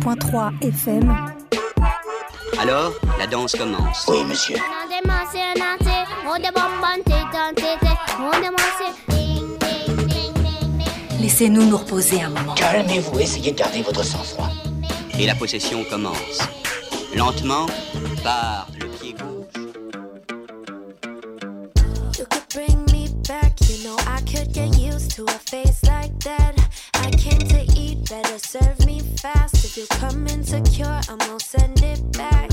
88.3 FM. Alors, la danse commence. Oui, monsieur. Laissez-nous nous reposer un moment. Calmez-vous, essayez de garder votre sang-froid. Et la possession commence. Lentement, par le pied gauche. Me face. Serve me fast if you come insecure, I'm gonna send it back.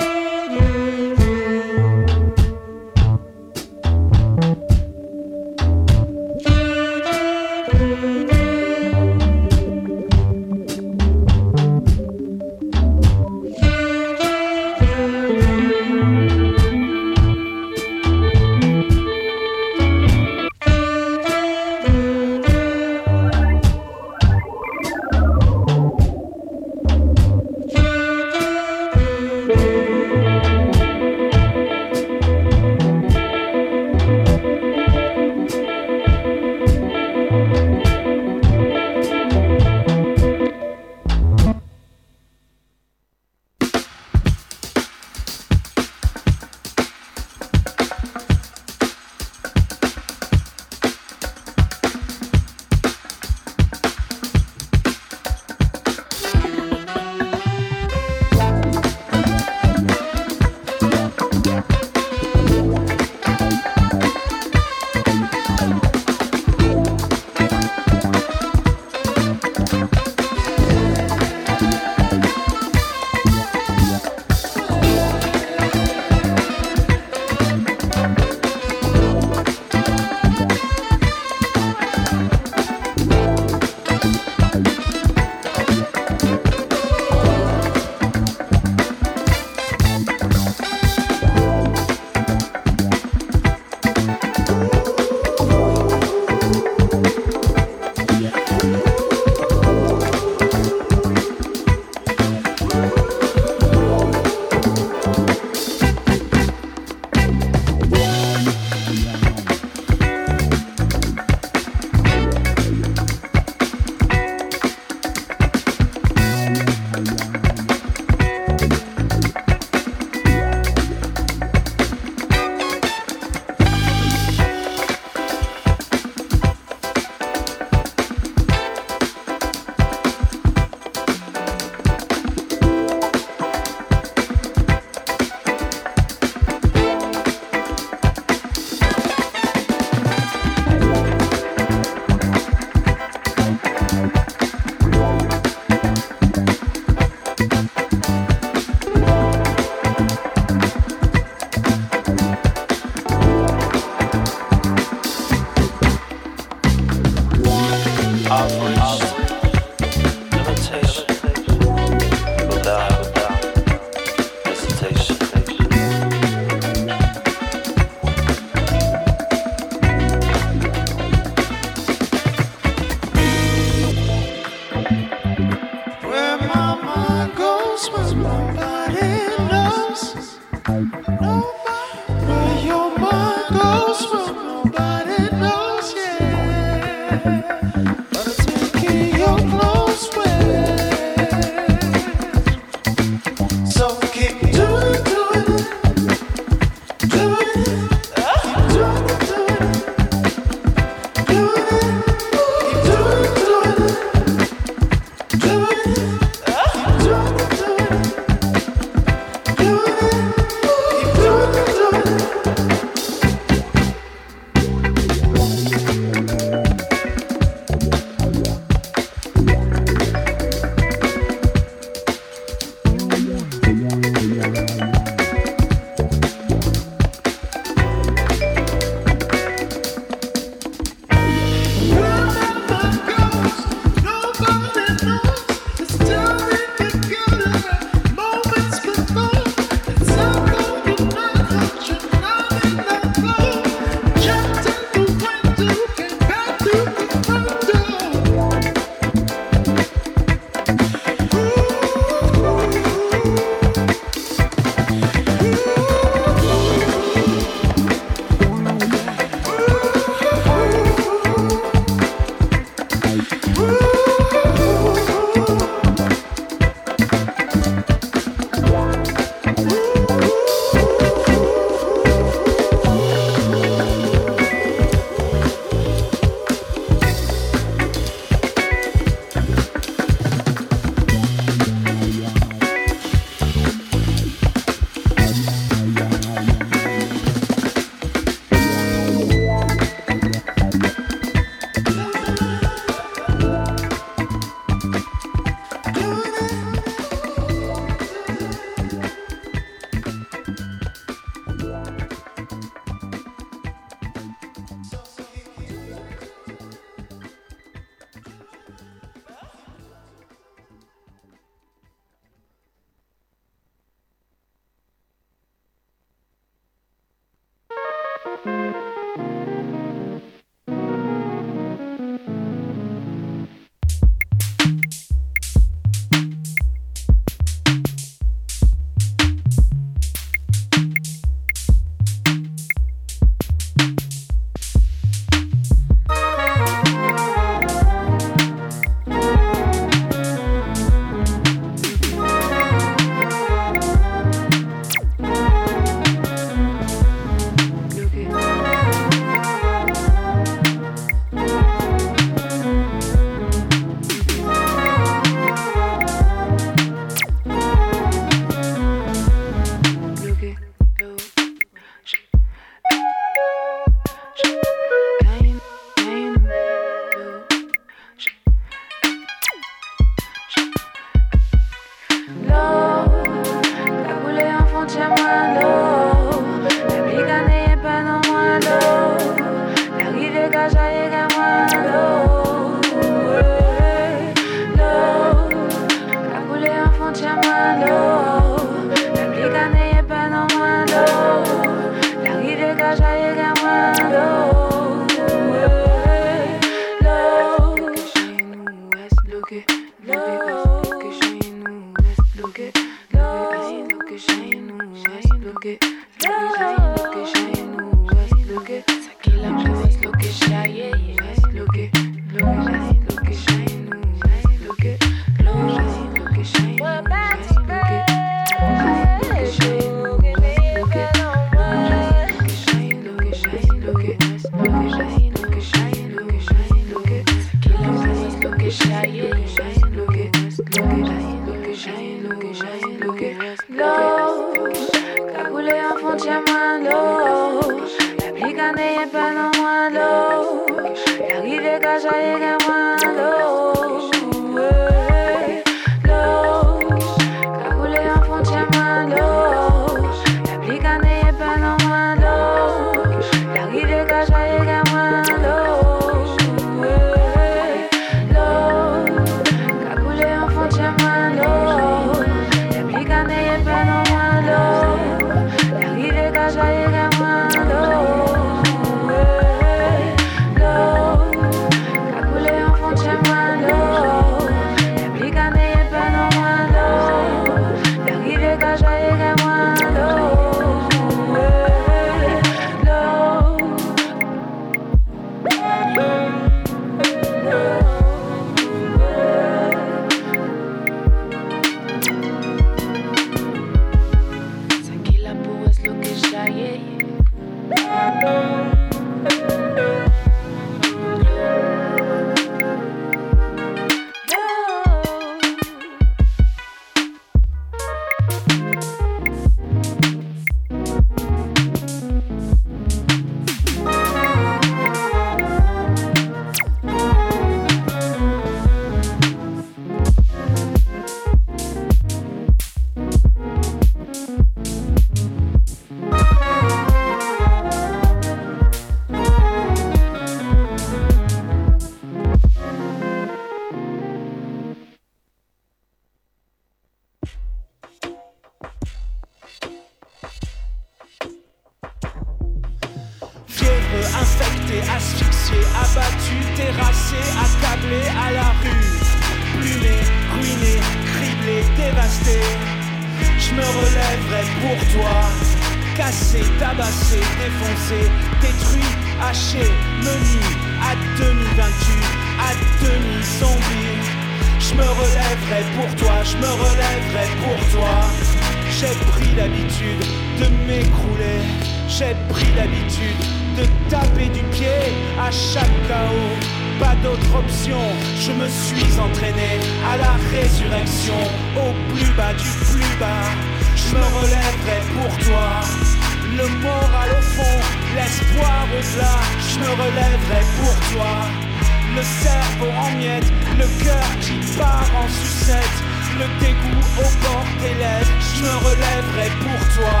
Je me relèverai pour toi.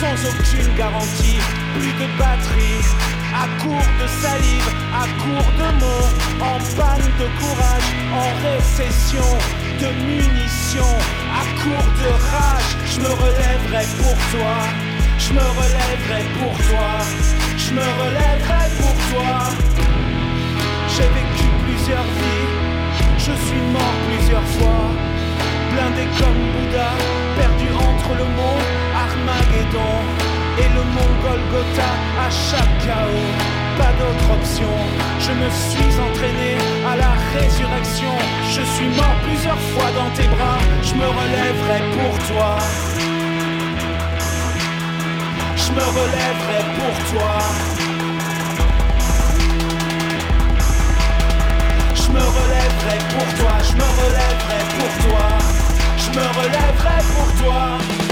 Sans aucune garantie, plus de batterie, à court de salive, à court de mots, en panne de courage, en récession de munitions, à court de rage, je me relèverai pour toi. Je me relèverai pour toi, je me relèverai pour toi. J'ai vécu plusieurs vies, je suis mort plusieurs fois. Blindé comme Bouddha, perdu entre le mont Armageddon et le mont Golgotha à chaque chaos. Pas d'autre option, je me suis entraîné à la résurrection. Je suis mort plusieurs fois dans tes bras, je me relèverai pour toi. Je me relèverai pour toi. Je me relèverai pour toi, je me relèverai pour toi. Me relèverai pour toi.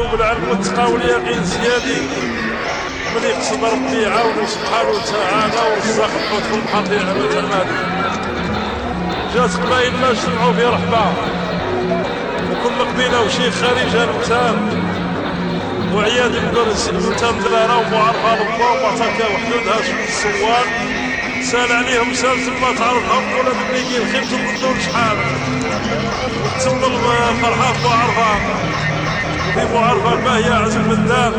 ونالوا بالعلم والتقى واليقين زيادي. من يقصد ربي يعاونه سبحانه وتعالى ورزق الحوت في البحر ديال الجمال جات قبائل ما اجتمعوا في رحبة. وكل قبيلة وشيخ خارج المتام وعياد المدرس المتام دلالة ومعرفة لله ومعتكة وحدودها سوق الصوان. سأل عليهم سأل ثم تعرفهم ولا بالنيجي خيمة البندور شحال؟ تم الفرحة في معرفة في معرفة ما هي عزم الدار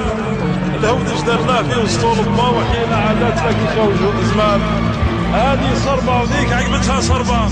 الهودج دارنا في وسطول الله وحينا عادات لك يخوجوا الزمان هذه صربة وذيك عقبتها صربة.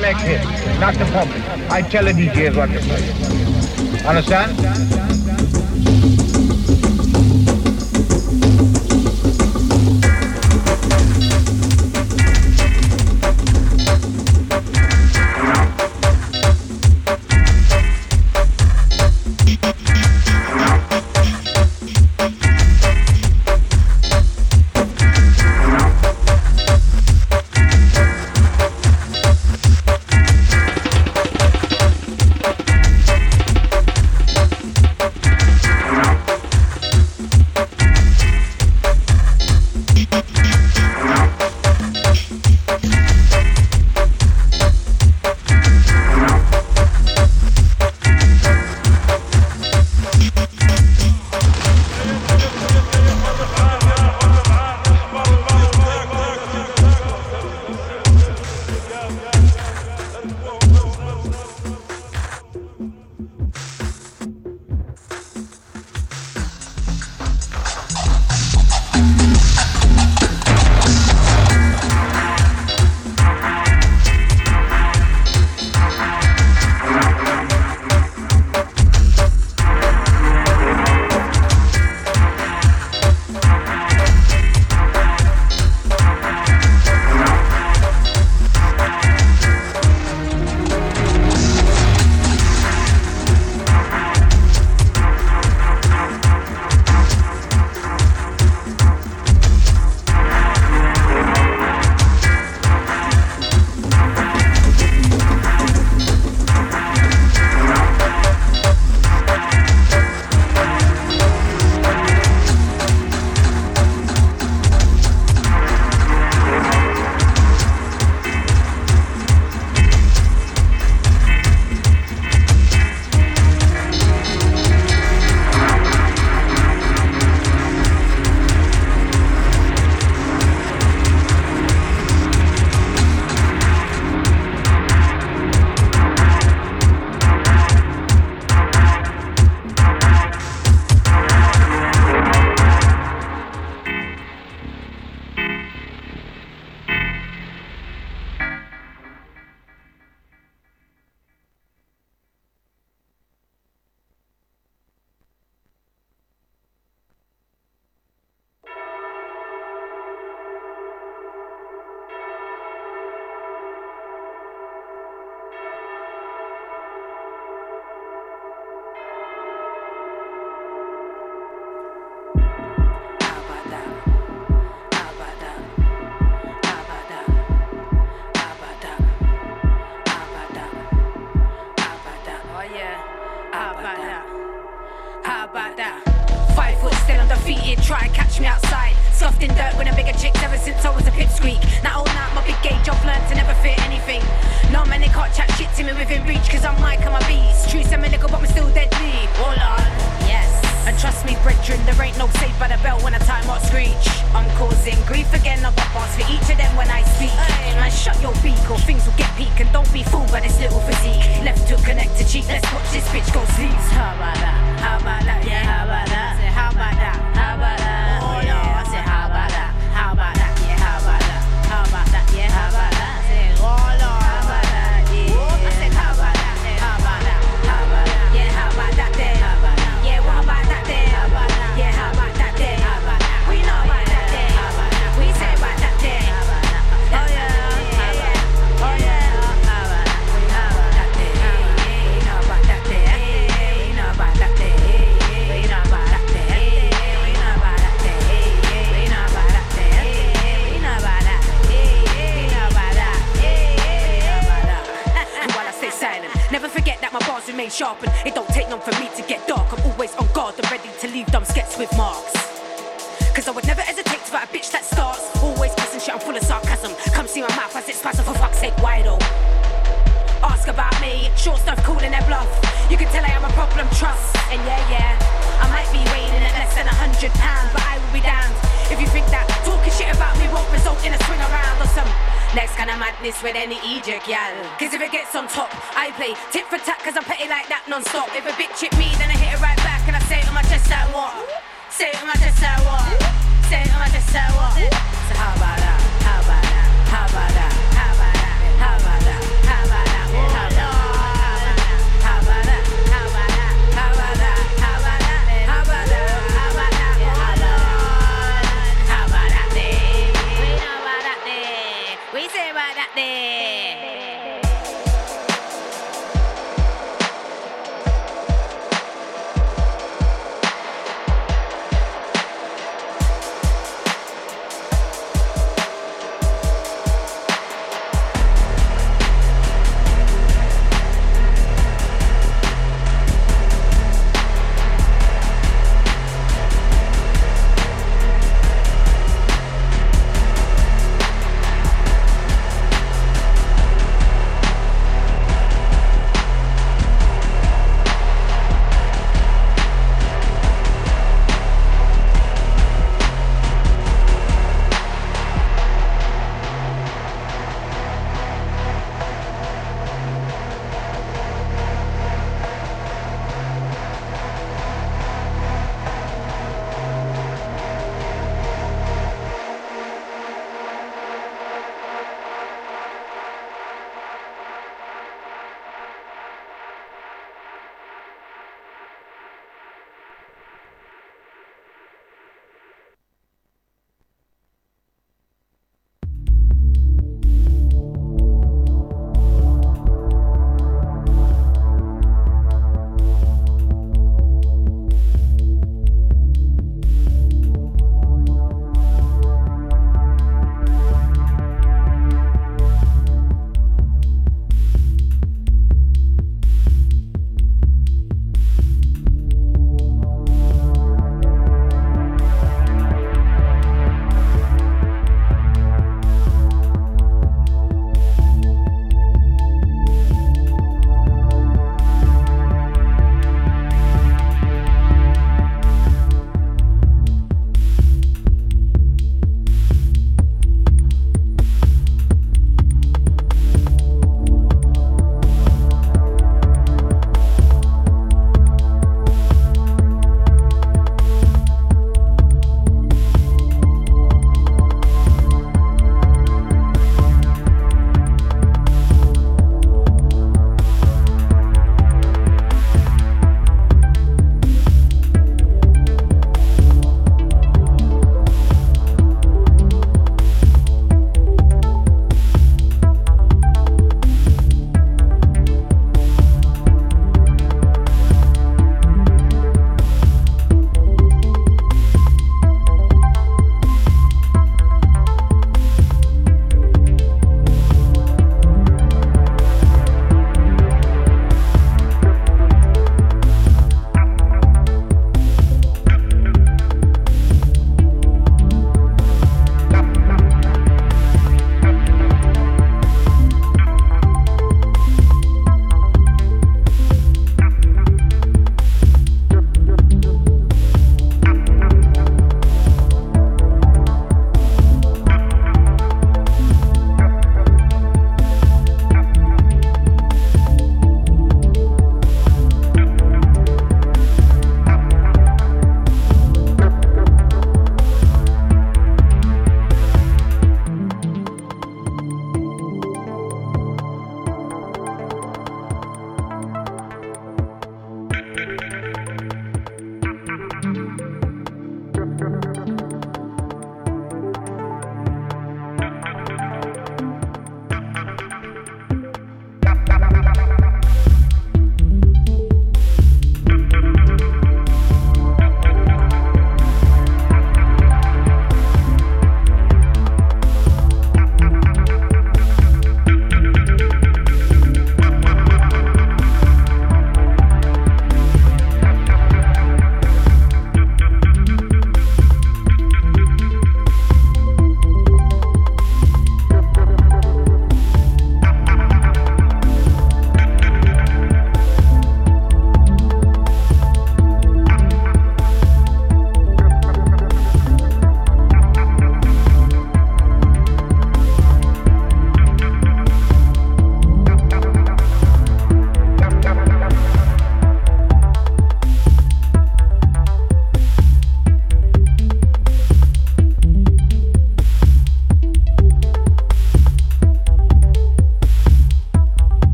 Not the public. I tell the DJs what to play. Understand?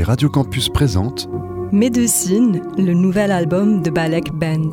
Les radios campus présentent Médecine, le nouvel album de Balek Band.